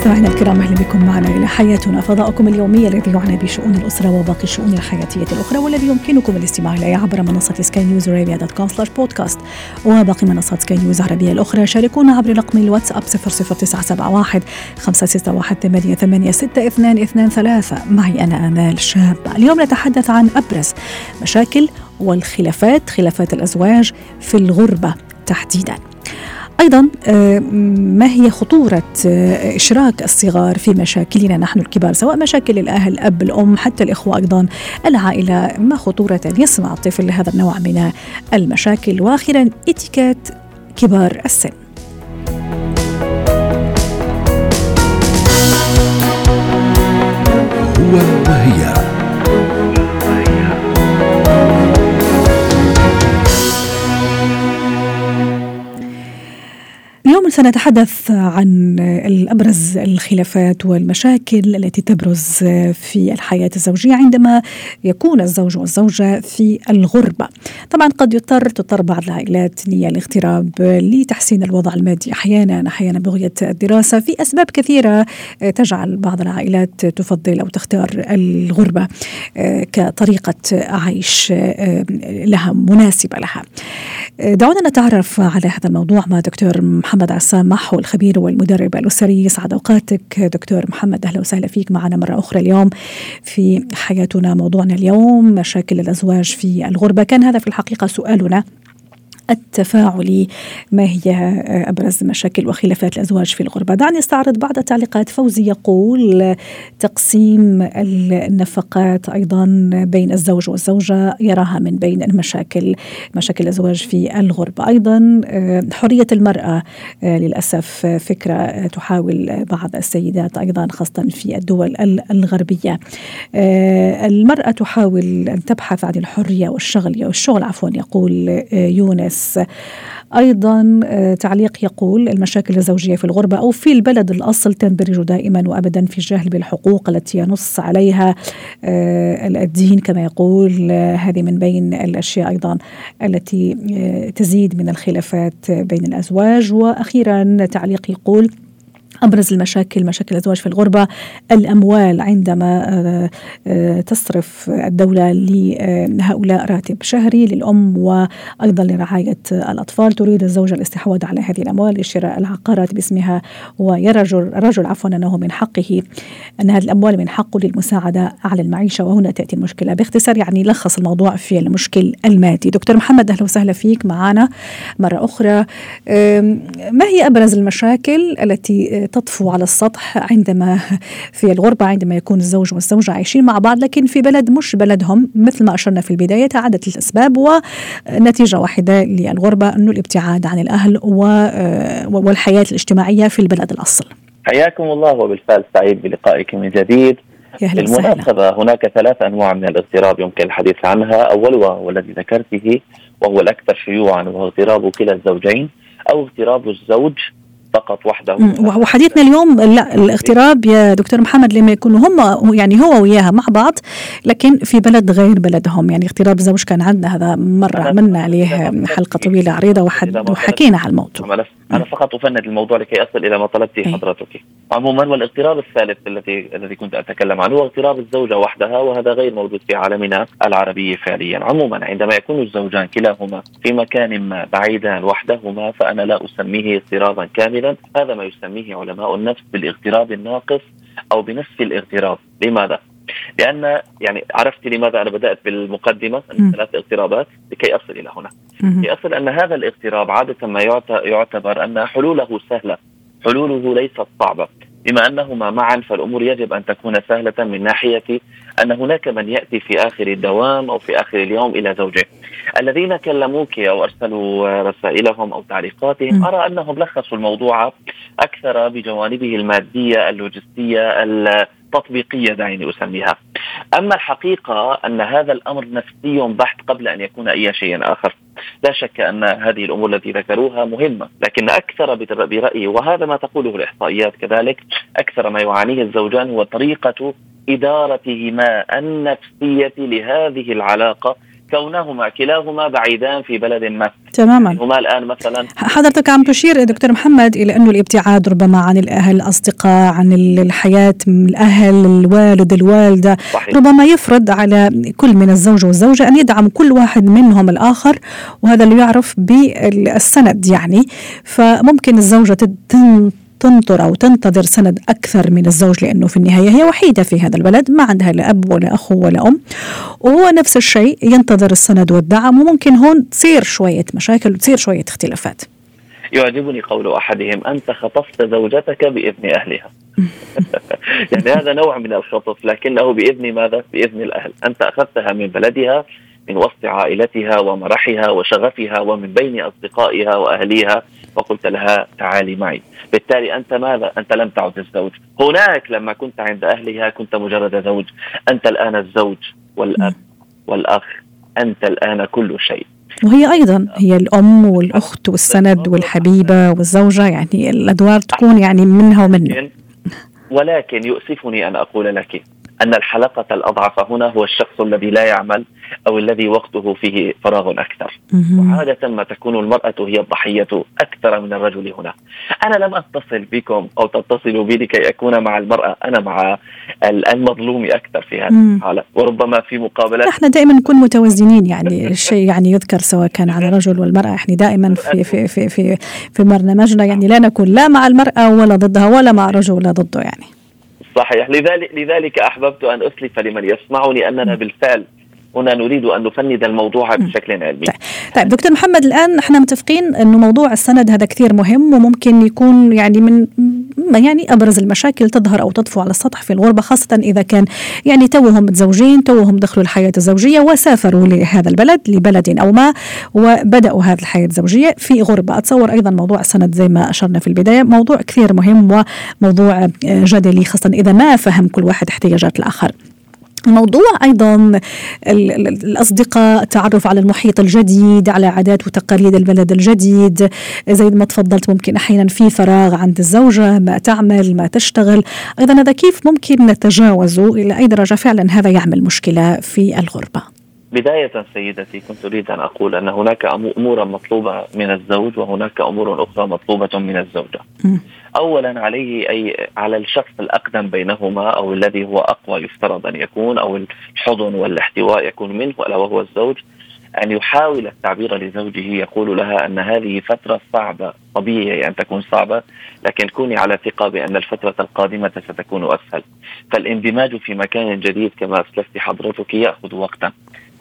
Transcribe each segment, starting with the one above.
مستمعينا الكرام أهلا بكم معنا إلى حياتنا فضاؤكم اليومي الذي يعنى بشؤون الأسرة وباقي الشؤون الحياتية الأخرى والذي يمكنكم الاستماع إليه عبر منصة سكاي نيوز ارابيا dot com slash podcast وباقي منصات سكاي نيوز العربيه الأخرى شاركونا عبر رقم الواتساب 00971 561 886223 معي أنا آمال شاب. اليوم نتحدث عن أبرز مشاكل والخلافات خلافات الأزواج في الغربة تحديدا. أيضا آه، ما هي خطورة آه، إشراك الصغار في مشاكلنا نحن الكبار سواء مشاكل الأهل الاب الأم حتى الإخوة أيضا؟ العائلة ما خطورة أن يسمع الطفل لهذا النوع من المشاكل؟ وأخيرا اتيكيت كبار السن. هو وهي. اليوم سنتحدث عن الأبرز الخلافات والمشاكل التي تبرز في الحياة الزوجية عندما يكون الزوج والزوجة في الغربة. طبعا قد يضطر تضطر بعض العائلات للاغتراب لتحسين الوضع المادي أحيانا أحيانا بغية الدراسة في أسباب كثيرة تجعل بعض العائلات تفضل أو تختار الغربة كطريقة عيش لها مناسبة لها. دعونا نتعرف على هذا الموضوع مع دكتور محمد عسام محو الخبير والمدرب الأسري. يسعد أوقاتك دكتور محمد. أهلا وسهلا فيك. معنا مرة أخرى اليوم في حياتنا موضوعنا اليوم مشاكل الأزواج في الغربة. كان هذا في الحقيقة سؤالنا التفاعلي ما هي أبرز مشاكل وخلافات الأزواج في الغربة؟ دعني أستعرض بعض التعليقات فوزي يقول تقسيم النفقات أيضا بين الزوج والزوجة يراها من بين المشاكل مشاكل الأزواج في الغربة، أيضا حرية المرأة للأسف فكرة تحاول بعض السيدات أيضا خاصة في الدول الغربية. المرأة تحاول أن تبحث عن الحرية والشغل والشغل عفوا يقول يونس أيضا تعليق يقول المشاكل الزوجية في الغربة أو في البلد الأصل تندرج دائما وابدا في الجهل بالحقوق التي ينص عليها الدين كما يقول هذه من بين الأشياء أيضا التي تزيد من الخلافات بين الأزواج. وأخيرا تعليق يقول أبرز المشاكل مشاكل الأزواج في الغربة الأموال عندما تصرف الدولة لهؤلاء راتب شهري للأم وأيضا لرعاية الأطفال. تريد الزوجه الاستحواذ على هذه الأموال لشراء العقارات باسمها ويرى الرجل عفوا أنه من حقه أن هذه الأموال من حقه للمساعدة على المعيشة. وهنا تأتي المشكلة. باختصار يعني لخص الموضوع في المشكل المادي. دكتور محمد أهلا وسهلا فيك. معنا مرة أخرى. ما هي أبرز المشاكل التي تطفو على السطح عندما في الغربة عندما يكون الزوج والزوجة عايشين مع بعض. لكن في بلد مش بلدهم مثل ما أشرنا في البداية تعدت الأسباب ونتيجة واحدة للغربة أنه الابتعاد عن الأهل والحياة الاجتماعية في البلد الأصل. حياكم الله وبالفعل سعيد بلقائك من جديد. بالمناسبة هناك ثلاث أنواع من الاغتراب يمكن الحديث عنها. أولها والذي ذكرته وهو الأكثر شيوعا وهو اغتراب كلا الزوجين أو اغتراب الزوج فقط وحده. وحديثنا اليوم لا الاغتراب يا دكتور محمد لما يكونوا هم يعني هو وياها مع بعض لكن في بلد غير بلدهم. يعني اغتراب زوج كان عندنا هذا مرة عملنا عليه حلقة طويلة عريضة وحكينا على الموضوع. أنا فقط أفند الموضوع لكي أصل إلى ما طلبته حضرتك. عموما والاغتراب الثالث الذي الذي كنت أتكلم عنه هو اغتراب الزوجة وحدها وهذا غير موجود في عالمنا العربي فعليا. عموما عندما يكون الزوجان كلاهما في مكان ما بعيدا وحدهما فأنا لا أسميه اغترابا كاملا. هذا ما يسميه علماء النفس بالاغتراب الناقص أو بنفس الاغتراب. لماذا؟ لأن يعني عرفت لماذا أنا بدأت بالمقدمة؟ ثلاث اغترابات لكي أصل إلى هنا. لاصل أن هذا الاغتراب عادة ما يعتبر أن حلوله سهلة، حلوله ليست صعبة، بما أنهما معا فالأمور يجب أن تكون سهلة من ناحية أن هناك من يأتي في آخر الدوام أو في آخر اليوم إلى زوجه. الذين كلموك أو أرسلوا رسائلهم أو تعليقاتهم أرى أنهم لخصوا الموضوع أكثر بجوانبه المادية اللوجستية التطبيقية دعيني اسميها. أما الحقيقة أن هذا الأمر نفسي بحت قبل أن يكون أي شيء آخر. لا شك أن هذه الأمور التي ذكروها مهمة لكن أكثر برأيي وهذا ما تقوله الإحصائيات كذلك أكثر ما يعانيه الزوجان هو طريقة إدارتهما النفسية لهذه العلاقة كونهما كلاهما بعيدان في بلد ما. تماما. هما الآن مثلا حضرتك عم تشير دكتور محمد إلى انه الابتعاد ربما عن الأهل الأصدقاء عن الحياة الأهل الوالد الوالدة. صحيح. ربما يفرض على كل من الزوج والزوجة أن يدعم كل واحد منهم الآخر وهذا اللي يعرف بالسند يعني. فممكن الزوجة تنطر أو تنتظر سند أكثر من الزوج لأنه في النهاية هي وحيدة في هذا البلد ما عندها لا أب ولا أخو ولا أم. وهو نفس الشيء ينتظر السند والدعم وممكن هون تصير شوية مشاكل وتصير شوية اختلافات. يعجبني قول أحدهم أنت خطفت زوجتك بإذن أهلها. يعني هذا نوع من الخطف لكنه بإذن ماذا؟ بإذن الأهل، أنت أخذتها من بلدها من وسط عائلتها ومرحها وشغفها ومن بين أصدقائها وأهليها. وقلت لها تعالي معي. بالتالي أنت ماذا؟ أنت لم تعد الزوج. هناك لما كنت عند أهلها كنت مجرد زوج. أنت الآن الزوج والأب والأخ. أنت الآن كل شيء. وهي أيضا هي الأم والأخت والسند والحبيبة والزوجة يعني الأدوار تكون يعني منها ومنه. ولكن يؤسفني أن أقول لك أن الحلقة الأضعف هنا هو الشخص الذي لا يعمل أو الذي وقته فيه فراغ أكثر. وعادة ما تكون المرأة هي الضحية أكثر من الرجل هنا. أنا لم أتصل بكم أو تتصلوا بي لكي أكون مع المرأة أنا مع المظلوم أكثر في هذه الحالة. وربما في مقابلات إحنا دائما نكون متوازنين يعني الشيء يعني يذكر سواء كان على الرجل والمرأة. إحنا دائما في في في في, في برنامجنا يعني لا نكون لا مع المرأة ولا ضدها ولا مع الرجل ولا ضده يعني. صحيح. لذلك لذلك أحببت أن أسلف لمن يسمعني أننا بالفعل هنا نريد أن نفند الموضوع بشكل علمي. طيب. طيب دكتور محمد الآن إحنا متفقين إنه موضوع السند هذا كثير مهم وممكن يكون يعني من يعني أبرز المشاكل تظهر أو تطفو على السطح في الغربة خاصة إذا كان يعني توهم متزوجين توهم دخلوا الحياة الزوجية وسافروا لهذا البلد لبلد أو ما وبدأوا هذه الحياة الزوجية في غربة أتصور أيضا موضوع السند زي ما أشرنا في البداية موضوع كثير مهم وموضوع جدلي خاصة إذا ما فهم كل واحد احتياجات الآخر. الموضوع أيضا الأصدقاء التعرف على المحيط الجديد على عادات وتقاليد البلد الجديد. زي ما تفضلت ممكن أحيانا في فراغ عند الزوجة ما تعمل ما تشتغل. أيضا هذا كيف ممكن نتجاوزه إلى أي درجة فعلا هذا يعمل مشكلة في الغربة؟ بداية سيدتي كنت أريد أن أقول أن هناك أمورا مطلوبة من الزوج وهناك أمور أخرى مطلوبة من الزوجة. أولا عليه أي على الشخص الأقدم بينهما أو الذي هو أقوى يفترض أن يكون أو الحضن والاحتواء يكون منه ألا وهو الزوج أن يحاول التعبير لزوجه يقول لها أن هذه فترة صعبة طبيعي أن تكون صعبة لكن كوني على ثقة بأن الفترة القادمة ستكون أسهل. فالإندماج في مكان جديد كما أسلفت حضرتك يأخذ وقتا.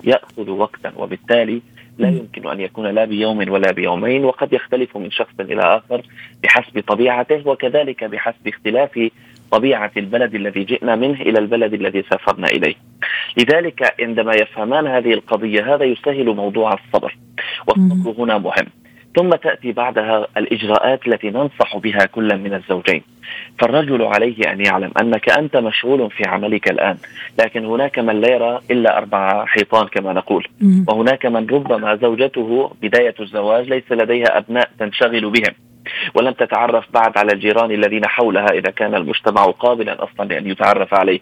يأخذ وقتا وبالتالي لا يمكن أن يكون لا بيوم ولا بيومين وقد يختلف من شخص إلى آخر بحسب طبيعته وكذلك بحسب اختلاف طبيعة البلد الذي جئنا منه إلى البلد الذي سافرنا إليه. لذلك عندما يفهمان هذه القضية هذا يسهل موضوع الصبر والصبر هنا مهم. ثم تأتي بعدها الإجراءات التي ننصح بها كل من الزوجين. فالرجل عليه أن يعلم أنك أنت مشغول في عملك الآن، لكن هناك من لا يرى إلا أربع حيطان كما نقول، وهناك من ربما زوجته بداية الزواج ليس لديها أبناء تنشغل بهم. ولم تتعرف بعد على الجيران الذين حولها إذا كان المجتمع قابلا أصلا لأن يتعرف عليه.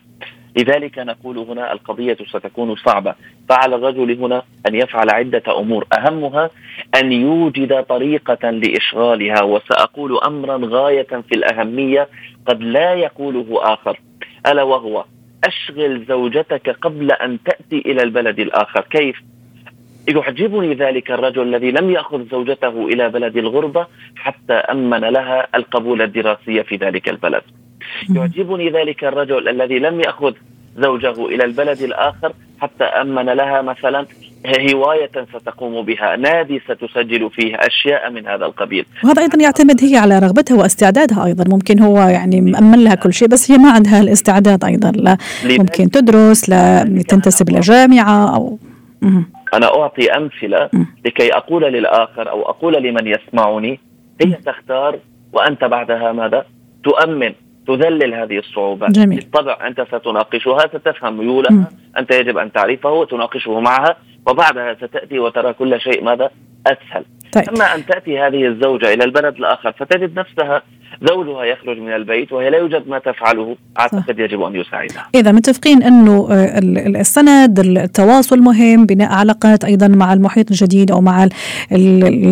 لذلك نقول هنا القضية ستكون صعبة. فعلى الرجل هنا أن يفعل عدة أمور. أهمها أن يوجد طريقة لإشغالها وسأقول أمرا غاية في الأهمية قد لا يقوله آخر. ألا وهو أشغل زوجتك قبل أن تأتي إلى البلد الآخر. كيف؟ يعجبني ذلك الرجل الذي لم يأخذ زوجته إلى بلد الغربة حتى أمن لها القبول الدراسي في ذلك البلد. يعجبني ذلك الرجل الذي لم يأخذ زوجه إلى البلد الآخر حتى أمن لها مثلا هواية ستقوم بها نادي ستسجل فيه أشياء من هذا القبيل. وهذا أيضا يعتمد هي على رغبتها واستعدادها أيضا. ممكن هو يعني مأمن لها كل شيء بس هي ما عندها الاستعداد أيضا. لا ممكن تدرس لا تنتسب لجامعة أو أنا أعطي أمثلة لكي أقول للآخر أو أقول لمن يسمعني هي تختار وأنت بعدها ماذا؟ تؤمن. تذلل هذه الصعوبات جميل. بالطبع أنت ستناقشها ستفهم ميولها أنت يجب أن تعرفه وتناقشه معها وبعدها ستأتي وترى كل شيء ماذا أسهل طيب. أما أن تأتي هذه الزوجة إلى البلد الآخر فتجد نفسها زوجها يخرج من البيت وهي لا يوجد ما تفعله. أعتقد يجب أن يساعدها. إذا متفقين أنه آه، السند التواصل مهم بناء علاقات أيضا مع المحيط الجديد أو مع ال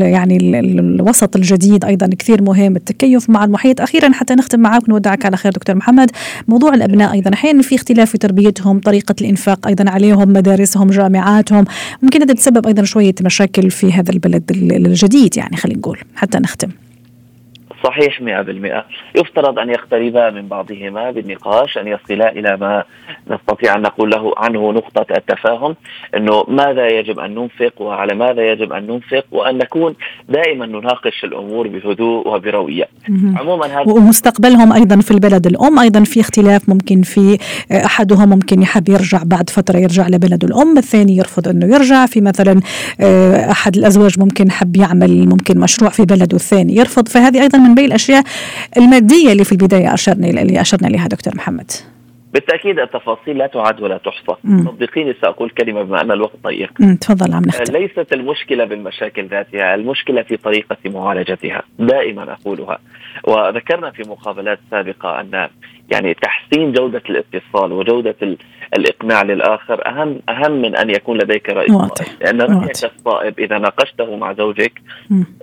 يعني ال الوسط الجديد أيضا كثير مهم التكيف مع المحيط. أخيرا حتى نختم معك ونودعك على خير دكتور محمد. موضوع الأبناء أيضا أحيانا في اختلاف في تربيتهم طريقة الإنفاق أيضا عليهم مدارسهم جامعاتهم. ممكن هذا تسبب أيضا شوية مشاكل في هذا البلد الجديد يعني خلينا نقول حتى نختم. صحيح 100% يفترض أن يقتربا من بعضهما بالنقاش أن يصلا إلى ما نستطيع أن نقول له عنه نقطة التفاهم أنه ماذا يجب أن ننفق وعلى ماذا يجب أن ننفق وأن نكون دائما نناقش الأمور بهدوء وبروية عموما هذا ومستقبلهم أيضا في البلد الأم أيضا في اختلاف ممكن في أحدهم ممكن يحب يرجع بعد فترة يرجع لبلد الأم الثاني يرفض أنه يرجع في مثلا آه، أحد الأزواج ممكن حب يعمل ممكن مشروع في بلده الثاني يرفض فهذه أيضا من بين الأشياء المادية اللي في البداية أشرنا اللي أشرنا لها دكتور محمد. بالتأكيد التفاصيل لا تعد ولا تحصى. صدقيني سأقول كلمة بما أن الوقت ضيق. تفضل عم نختم. ليست المشكلة بالمشاكل ذاتها المشكلة في طريقة معالجتها. دائما أقولها. وذكرنا في مقابلات سابقة أن يعني تحسين جودة الاتصال وجودة الإقناع للآخر اهم أهم من أن يكون لديك راي صائب لأن رأيك الصائب إذا ناقشته مع زوجك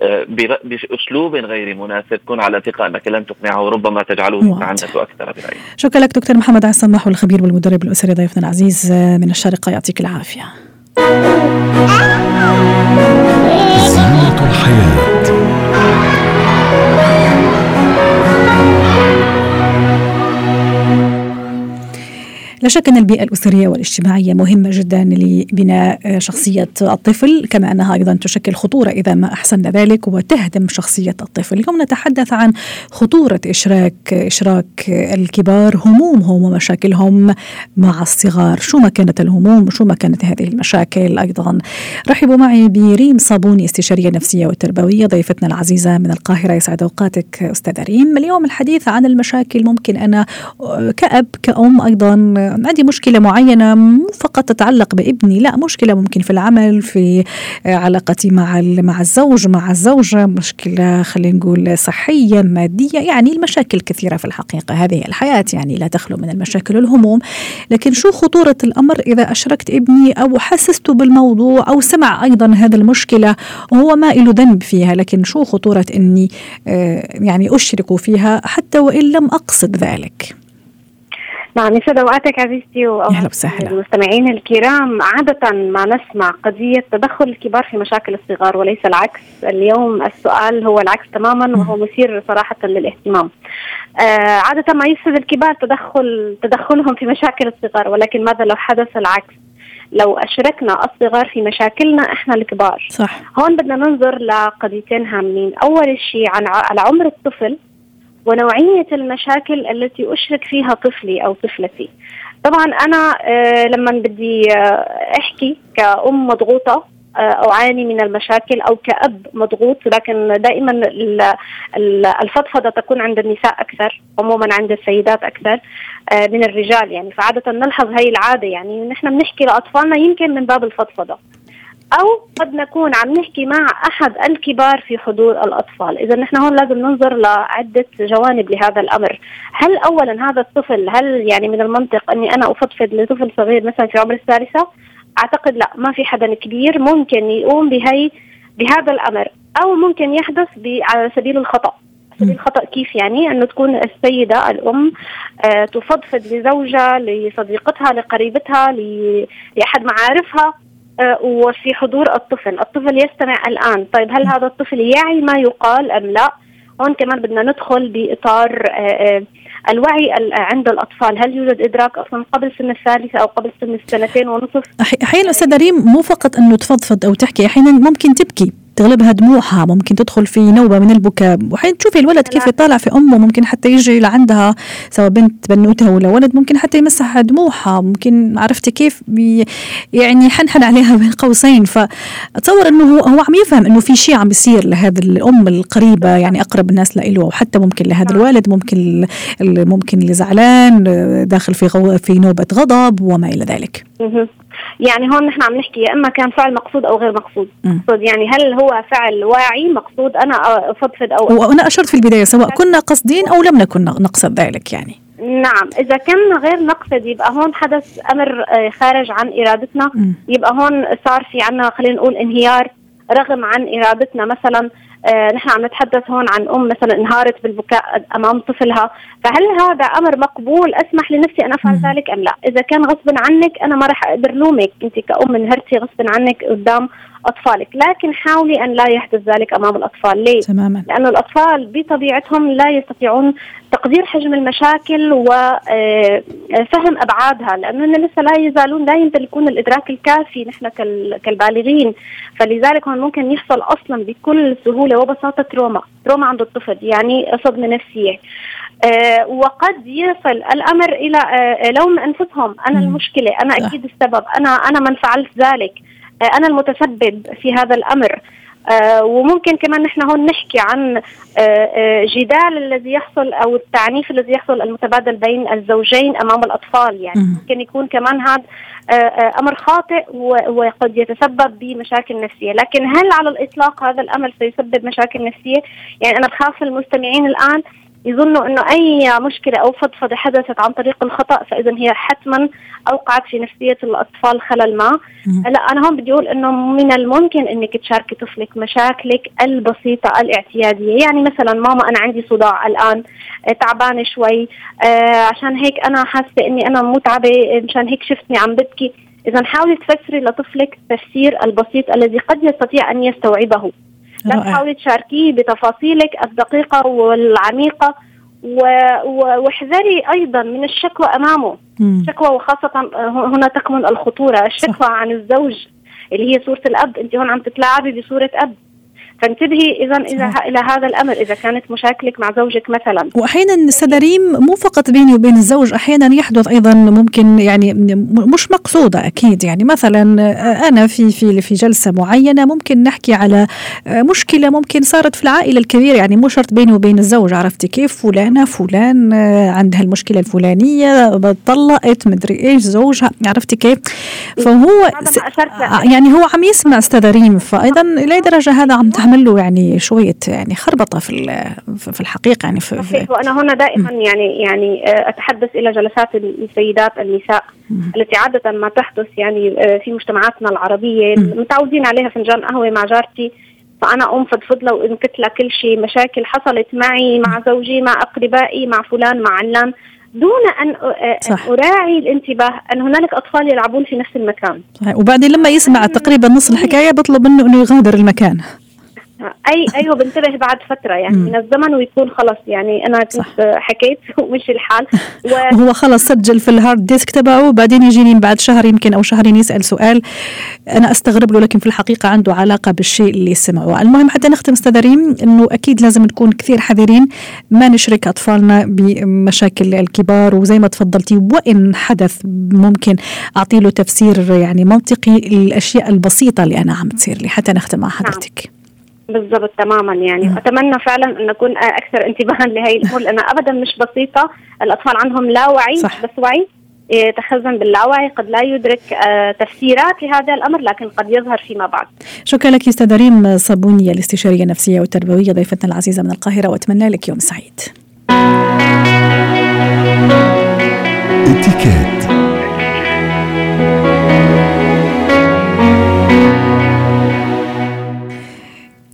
آه، بأسلوب غير مناسب كن على ثقه انك لن تقنعه وربما تجعله يتعنت أكثر برايه شكرا لك دكتور محمد عسامح الخبير والمدرب الأسري ضيفنا العزيز آه، من الشارقه يعطيك العافية. زينة الحياة. لا شك أن البيئة الأسرية والاجتماعية مهمة جدا لبناء شخصية الطفل كما أنها أيضا تشكل خطورة إذا ما أحسن ذلك وتهدم شخصية الطفل. اليوم نتحدث عن خطورة إشراك إشراك الكبار همومهم ومشاكلهم مع الصغار. شو ما كانت الهموم شو ما كانت هذه المشاكل أيضا. رحبوا معي بريم صابوني استشارية نفسية وتربوية ضيفتنا العزيزة من القاهرة. يسعد أوقاتك أستاذة ريم. اليوم الحديث عن المشاكل ممكن أنا كأب كأم أيضا عندي مشكلة معينة مو فقط تتعلق بابني. لا مشكلة ممكن في العمل في علاقتي مع مع الزوج مع الزوجة مشكلة خلينا نقول صحية مادية يعني المشاكل كثيرة في الحقيقة. هذه الحياة يعني لا تخلو من المشاكل والهموم. لكن شو خطورة الأمر إذا أشركت ابني أو حسسته بالموضوع أو سمع أيضا هذه المشكلة؟ وهو ما له ذنب فيها لكن شو خطورة إني آه، يعني أشرك فيها حتى وإن لم أقصد ذلك؟ نعم يسعد أوقاتك عزيزتي وأوقات المستمعين الكرام. عادة ما نسمع قضية تدخل الكبار في مشاكل الصغار وليس العكس، اليوم السؤال هو العكس تماما وهو مثير صراحة للاهتمام. آه عادة ما يفسد الكبار تدخل تدخلهم في مشاكل الصغار ولكن ماذا لو حدث العكس؟ لو أشركنا الصغار في مشاكلنا إحنا الكبار. صح. هون بدنا ننظر لقضيتين هامين. أول شيء عن على عمر الطفل. ونوعية المشاكل التي أشرك فيها طفلي أو طفلتي. طبعا أنا آه لما بدي آه أحكي كأم مضغوطة آه أعاني من المشاكل أو كأب مضغوط لكن دائما الفضفضة تكون عند النساء أكثر عموما عند السيدات أكثر من الرجال يعني. فعادة نلحظ هاي العادة يعني. نحن بنحكي لأطفالنا يمكن من باب الفضفضة. أو قد نكون عم نحكي مع أحد الكبار في حضور الأطفال. إذا نحن هون لازم ننظر لعدة جوانب لهذا الأمر. هل أولا هذا الطفل هل يعني من المنطق أني أنا أفضفض لطفل صغير مثلا في عمر الثالثة؟ أعتقد لا ما في حدا كبير ممكن يقوم بهي بهذا الأمر. أو ممكن يحدث على سبيل الخطأ. سبيل الخطأ كيف يعني؟ أنه تكون السيدة الأم آه تفضفض لزوجها لصديقتها لقريبتها لأحد معارفها. وفي حضور الطفل. الطفل يستمع الآن. طيب هل هذا الطفل يعي ما يقال أم لا؟ هون كمان بدنا ندخل بإطار آه، آه، الوعي عند الأطفال. هل يوجد إدراك أصلا قبل سن الثالثة أو قبل سن السنتين ونصف؟ أحيانا أستاذة ريم مو فقط أنه تفضفض أو تحكي أحيانا ممكن تبكي. تغلبها دموعها ممكن تدخل في نوبة من البكاء. وحين تشوفي الولد كيف يطالع في أمه ممكن حتى يجي لعندها سواء بنت بنوتة ولا ولد ممكن حتى يمسح دموعها. ممكن عرفتي كيف يعني حنحن عليها بين قوسين. فأتصور أنه هو, هو عم يفهم أنه في شيء عم بيصير لهذا الأم القريبة يعني أقرب الناس له وحتى ممكن لهذا الوالد ممكن ممكن اللي زعلان داخل في غو في نوبة غضب وما إلى ذلك. يعني هون نحن عم نحكي يا إما كان فعل مقصود أو غير مقصود. مقصود يعني هل هو فعل واعي مقصود أنا افضفض أو وأنا أشرت في البداية سواء كنا قصدين أو لم نكن نقصد ذلك يعني. نعم إذا كان غير نقصد يبقى هون حدث أمر آه، خارج عن إرادتنا. يبقى هون صار في عنا خلينا نقول انهيار رغم عن إرادتنا. مثلا آه نحن عم نتحدث هون عن أم مثلا انهارت بالبكاء أمام طفلها. فهل هذا أمر مقبول؟ أسمح لنفسي أن أفعل ذلك أم لا؟ إذا كان غصبا عنك أنا ما راح أقدر لومك أنت كأم انهرتي غصبا عنك قدام أطفالك. لكن حاولي أن لا يحدث ذلك أمام الأطفال. ليه؟ تماما. لأنه الأطفال بطبيعتهم لا يستطيعون تقدير حجم المشاكل وفهم آه، أبعادها لانهم لسه لا يزالون لا يمتلكون الإدراك الكافي نحن كالبالغين. فلذلك هون ممكن يحصل أصلا بكل سهولة وبساطة تروما تروما عند الطفل يعني صدمة نفسية. آه وقد يصل الأمر إلى آه لوم أنفسهم. أنا المشكلة أنا أكيد السبب أنا أنا من فعلت ذلك. أنا المتسبب في هذا الأمر. آه وممكن كمان نحن هون نحكي عن آه آه جدال الذي يحصل أو التعنيف الذي يحصل المتبادل بين الزوجين أمام الأطفال. يعني ممكن يكون كمان هذا آه، أمر خاطئ وقد يتسبب بمشاكل نفسية، لكن هل على الإطلاق هذا الأمر سيسبب مشاكل نفسية؟ يعني أنا بخاف المستمعين الآن يظنوا إنه أي مشكلة أو فضفضة حدثت عن طريق الخطأ فإذا هي حتما أوقعت في نفسية الأطفال خلل ما. لا أنا هون بدي أقول إنه من الممكن إنك تشاركي طفلك مشاكلك البسيطة الاعتيادية. يعني مثلا ماما أنا عندي صداع الآن آه، تعبانة شوي آه عشان هيك أنا حاسة إني أنا متعبه مشان هيك شفتني عم ببكي. اذا حاولي تفسري لطفلك التفسير البسيط الذي قد يستطيع أن يستوعبه. لا تحاولي تشاركيه بتفاصيلك الدقيقة والعميقة. واحذري أيضا من الشكوى أمامه. الشكوى وخاصة هنا تكمن الخطورة. الشكوى عن الزوج اللي هي صورة الأب. أنت هون عم تتلاعبي بصورة أب. فانتبهي اذا اذا إلى هذا الأمر إذا كانت مشاكلك مع زوجك مثلا. واحيانا السداريم مو فقط بيني وبين الزوج أحيانا يحدث أيضا ممكن يعني مش مقصودة أكيد. يعني مثلا أنا في في في جلسة معينة ممكن نحكي على مشكلة ممكن صارت في العائلة الكبيرة. يعني مو شرط بيني وبين الزوج عرفتي كيف؟ فلانة فلان عندها المشكلة الفلانية طلقت مدري إيش زوجها عرفتي كيف؟ فهو يعني هو عم يسمع أستاذ ريم فايضا إلى درجة هذا عم تعمل له يعني شوية يعني خربطة في في الحقيقة يعني في, في وأنا هنا دائما يعني يعني آه، أتحدث إلى جلسات السيدات النساء التي عادة ما تحدث يعني آه، في مجتمعاتنا العربية. متعودين عليها فنجان قهوة مع جارتي. فأنا اقوم فضفض لها وأنكت لها كل شيء. مشاكل حصلت معي مع زوجي مع أقربائي مع فلان مع علان. دون أن آه، صح. أراعي الانتباه أن هنالك أطفال يلعبون في نفس المكان. صحيح. وبعدين لما يسمع تقريبا نص الحكاية بطلب منه إنه يغادر المكان. اي أيوه بنتبه بعد فترة يعني من الزمن ويكون خلص. يعني أنا كنت حكيت ومشي الحال. وهو خلص سجل في ال hard disk تبعه وبعدين يجيني بعد شهر يمكن أو شهرين يسأل سؤال. أنا أستغرب له لكن في الحقيقة عنده علاقة بالشيء اللي سمعه المهم حتى نختم أستاذ ريم إنه أكيد لازم نكون كثير حذرين. ما نشرك أطفالنا بمشاكل الكبار وزي ما تفضلتي وإن حدث ممكن أعطي له تفسير يعني منطقي للأشياء البسيطة اللي أنا عم تصير لي. حتى نختم مع حضرتك. نعم. بالضبط تماما يعني م. أتمنى فعلا أن نكون أكثر انتباها لهي الأمور لانها ابدا مش بسيطة الأطفال عندهم لا وعي صح. بس وعي يتخزن باللاوعي قد لا يدرك آه، تفسيرات لهذا الأمر لكن قد يظهر فيما بعد. شكرا لك أستاذة ريم صابوني الاستشارية النفسية والتربوية ضيفتنا العزيزة من القاهرة وأتمنى لك يوم سعيد.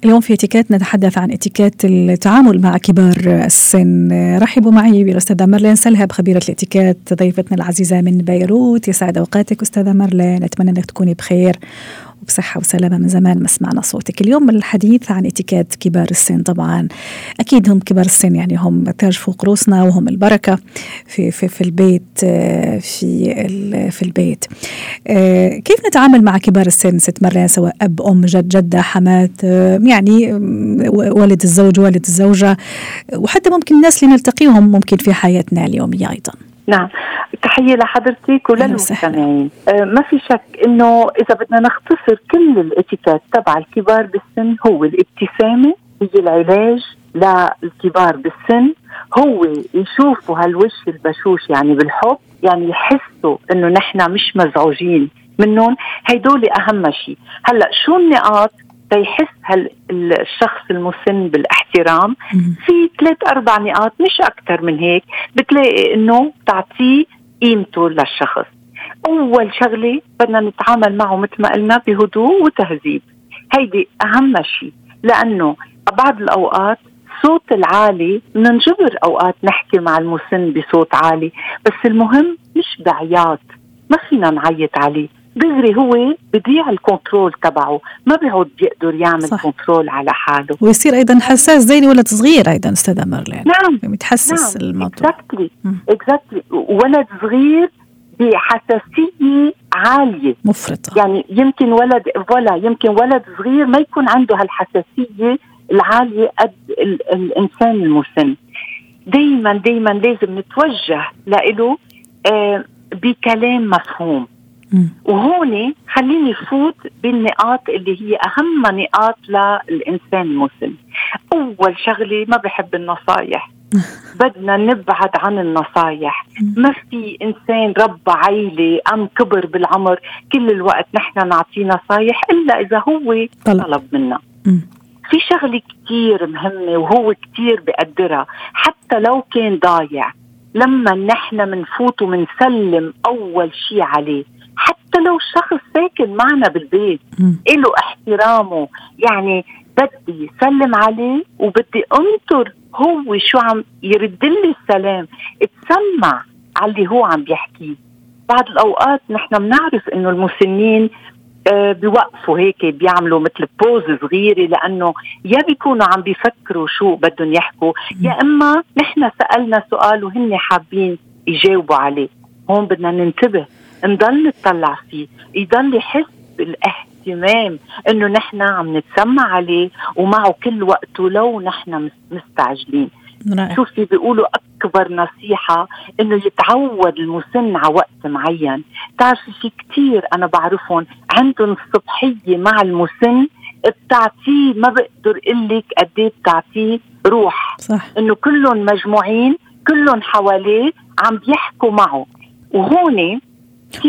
اليوم في اتيكيت نتحدث عن اتيكيت التعامل مع كبار السن. رحبوا معي بالأستاذة مارلين سلهب خبيرة الاتيكيت ضيفتنا العزيزة من بيروت. يسعد أوقاتك أستاذة مارلين أتمنى أنك تكوني بخير. بصحة وسلامة من زمان ما سمعنا صوتك. اليوم الحديث عن اتيكيت كبار السن طبعا أكيد هم كبار السن يعني هم تاج فوق رؤوسنا وهم البركة في, في, في البيت في, في البيت. كيف نتعامل مع كبار السن؟ ست مرة سواء أب أم جد جدة حمات يعني والد الزوج والد الزوجة وحتى ممكن الناس اللي نلتقيهم ممكن في حياتنا اليومية أيضا. نعم. تحية لحضرتك وللمستمعين. آه ما في شك إنه إذا بدنا نختصر كل الاتيكيت تبع الكبار بالسن هو الابتسامة هي العلاج للكبار بالسن. هو يشوفوا هالوش البشوش يعني بالحب يعني يحسوا إنه نحن مش مزعوجين منهم. هيدول أهم شيء. هلأ شو النقاط؟ تيحس هال الشخص المسن بالاحترام في ثلاث أربع نقاط مش أكثر من هيك بتلاقي إنه تعطيه قيمته للشخص. أول شغلة بدنا نتعامل معه مثل ما قلنا بهدوء وتهذيب. هيدي أهم شيء لأنه بعض الأوقات الصوت العالي بننجبر أوقات نحكي مع المسن بصوت عالي بس المهم مش بعياط ما فينا نعيط عليه. دغري هو بضيع ال control تبعه ما بيعود بيقدر يعمل صح. control على حاله. ويصير أيضا حساس زي ولد صغير أيضا أستاذة مارلين؟ نعم. متحسس نعم. الموضوع. اكزاكتلي اكزاكتلي ولد صغير بحساسية عالية. مفرطة. يعني يمكن ولد ولا يمكن ولد صغير ما يكون عنده هالحساسية العالية قد الإنسان المسن. دائما دائما لازم نتوجه له آه بكلام مفهوم. وهون خليني فوت بالنقاط اللي هي أهم نقاط للإنسان المسن أول شغلة ما بحب النصايح. بدنا نبعد عن النصايح. ما في إنسان رب عيلة أم كبر بالعمر كل الوقت نحن نعطيه نصايح إلا إذا هو طلب. منا. في شغلة كثير مهمة وهو كثير بقدرها حتى لو كان ضايع لما نحن منفوت ومنسلم أول شيء عليه حتى لو الشخص ساكن معنا بالبيت له احترامه. يعني بدي سلم عليه وبدي أنطر هو شو عم يرد لي السلام. اتسمع على اللي هو عم بيحكيه بعض الأوقات نحن بنعرف إنه المسنين آه بيوقفوا هيك بيعملوا مثل بوز صغيرة لأنه يا بيكونوا عم بيفكروا شو بدهم يحكوا يا إما نحن سألنا سؤال وهن حابين يجاوبوا عليه. هون بدنا ننتبه. نضل نطلع فيه. يضل يحس بالاهتمام إنه نحن عم نتسمع عليه ومعه كل وقته لو نحن مستعجلين. رائع. شوفي بيقولوا أكبر نصيحة؟ إنه يتعود المسن على وقت معين. بتعرفي في كثير أنا بعرفهم عندهم الصبحيه مع المسن بتعطيه ما بقدر أقول لك قد إيه بتعطيه روح. صح. إنه كلهم مجموعين كلهم حواليه عم بيحكوا معه. وهون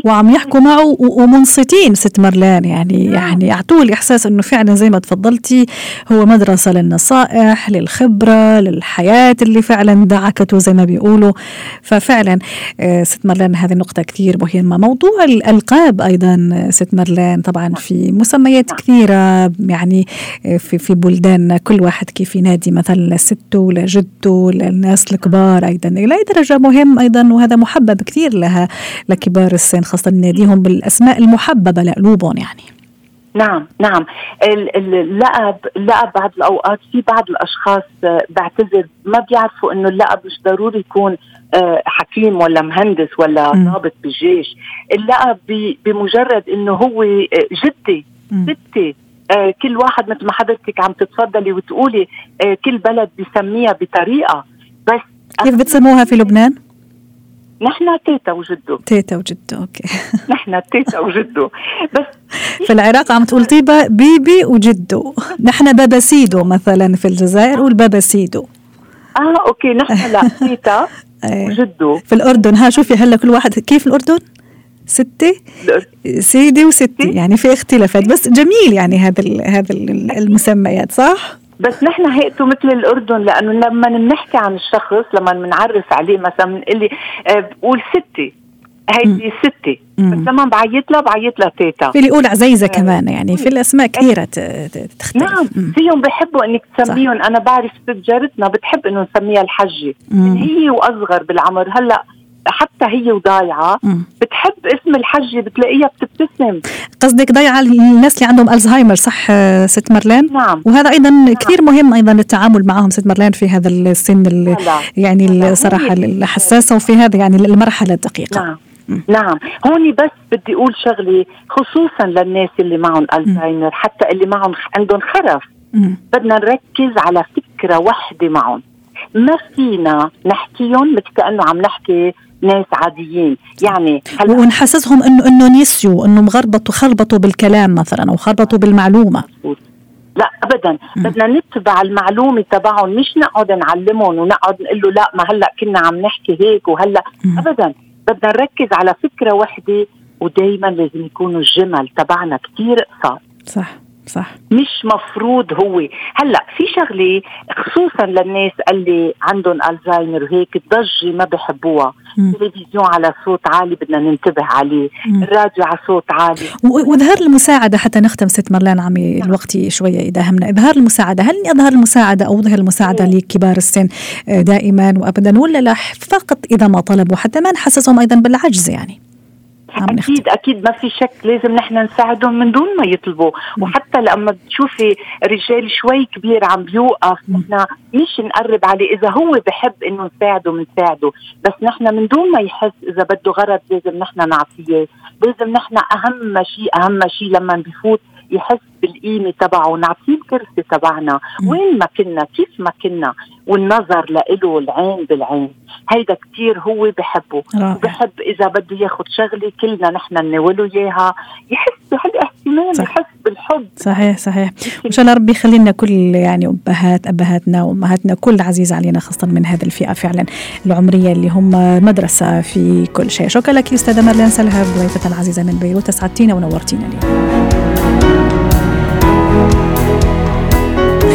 وعم يحكوا معه ومنصتين ست مرلان. يعني نعم. يعني يعطوه الإحساس إنه فعلا زي ما تفضلتي هو مدرسة للنصائح للخبرة للحياة اللي فعلا دعكته زي ما بيقولوا. ففعلا آه، ست مرلان هذه النقطه كثير مهمة. موضوع الالقاب أيضا ست مرلان طبعا في مسميات كثيرة. يعني آه، في في بلداننا كل واحد كيف ينادي مثلا لسته لجده للناس الكبار أيضا. إلى درجة مهم أيضا؟ وهذا محبب كثير لها لكبار السن. الإنسان خاصة نناديهم بالأسماء المحببة لقلوبهم يعني. نعم نعم. اللقب اللقب بعض الأوقات في بعض الأشخاص آه، بعتذر ما بيعرفوا إنه اللقب مش ضروري يكون آه، حكيم ولا مهندس ولا ضابط بالجيش. اللقب بمجرد إنه هو آه، جدي ستي كل واحد مثل ما حضرتك عم تتفضلي وتقولي كل بلد بيسميها بطريقة. بس كيف بتسموها في لبنان؟ نحن تيتا وجدو. تيتا وجدو okay. نحن تيتا وجدو. بس في العراق عم تقول طيبة بيبي وجدو. نحن بابا سيدو مثلا في الجزائر والبابا سيدو. آه okay نحن لا تيتا إيه. وجدو. في الأردن ها شوفي هلا كل واحد كيف الأردن؟ ستة؟ سيدي وستي يعني في اختلافات بس جميل يعني هذا هذا المسميات صح؟ بس نحن هيئته مثل الأردن لأنه لما بنحكي عن الشخص لما بنعرف عليه مثلا بنقول لي آه، بقول ستي. هيدي ستي. بس لما بعيط لها بعيط لها تيتا. في اللي يقول عزيزة آه. كمان يعني في الأسماء كثيرة تختلف. نعم مم. فيهم بحبوا إنك تسميهم. أنا بعرف ست جارتنا بتحب إنه نسميها الحجه هي وأصغر بالعمر. هلأ حتى هي وضايعة. بتحب اسم الحجه بتلاقيها بتبتسم. قصدك ضايعه الناس اللي عندهم الزهايمر صح ست مرلان نعم. وهذا أيضا نعم. كثير مهم أيضا التعامل معهم ست مرلان في هذا السن يعني الصراحة الحساسة وفي هذا يعني المرحلة الدقيقة. نعم. نعم. هون بس بدي أقول شغلة خصوصا للناس اللي معهم الزهايمر حتى اللي معهم عندهم خرف. بدنا نركز على فكرة واحدة معهم. ما فينا نحكيهم مثل كأنه عم نحكي ناس عاديين. يعني هلا ونحسسهم انه إنه نسيوا إنه مغربطوا خربطوا بالكلام مثلا أو خربطوا بالمعلومة. لا ابدا. بدنا نتبع المعلومة تبعهم مش نقعد نعلمهم ونقعد نقول له لا ما هلأ كنا عم نحكي هيك وهلأ. ابدا. بدنا نركز على فكرة وحدة ودائما لازم يكونوا الجمل تبعنا كثير قصار صح. صح. مش مفروض هو. هلأ في شغلة خصوصا للناس اللي عندهم الزهايمر وهيك الضجه ما بحبوها. التلفزيون على صوت عالي بدنا ننتبه عليه. مم. الراديو على صوت عالي. وإظهار المساعدة حتى نختم ست مرلان عمي نعم. الوقت شوية إذا همنا. إظهار المساعدة هل اظهر المساعدة أو اظهر المساعدة لكبار السن آه، دائما وابدا ولا لا فقط إذا ما طلبوا حتى ما نحسسهم أيضا بالعجز يعني؟ أكيد أكيد ما في شك لازم نحن نساعدهم من دون ما يطلبوا. وحتى لما بتشوفي رجال شوي كبير عم بيوقف نحن مش نقرب عليه. إذا هو بحب إنه نساعده بنساعده بس نحن من دون ما يحس إذا بده غرض لازم نحن نعطيه. لازم نحن أهم شيء أهم شيء لما بفوت يحس بالقيمة تبعه. ونعطيه الكرسي تبعنا. وين ما كنا كيف ما كنا. والنظر له العين بالعين. هيدا كتير هو بحبه. رائع. بحب إذا بده ياخد شغلة كلنا نحن نناوله إياها يحس بهالاهتمام. يحس بالحب. صحيح صحيح. وإن شاء الله ربي يخلينا كل يعني أبهات أبهاتنا وأمهاتنا كل عزيز علينا خاصة من هذه الفئة فعلا العمرية اللي هم مدرسة في كل شيء. شكرا لك أستاذة مرلين سلهب ضيفتنا العزيزة من بيروت أسعدتينا ونورتينا اليوم.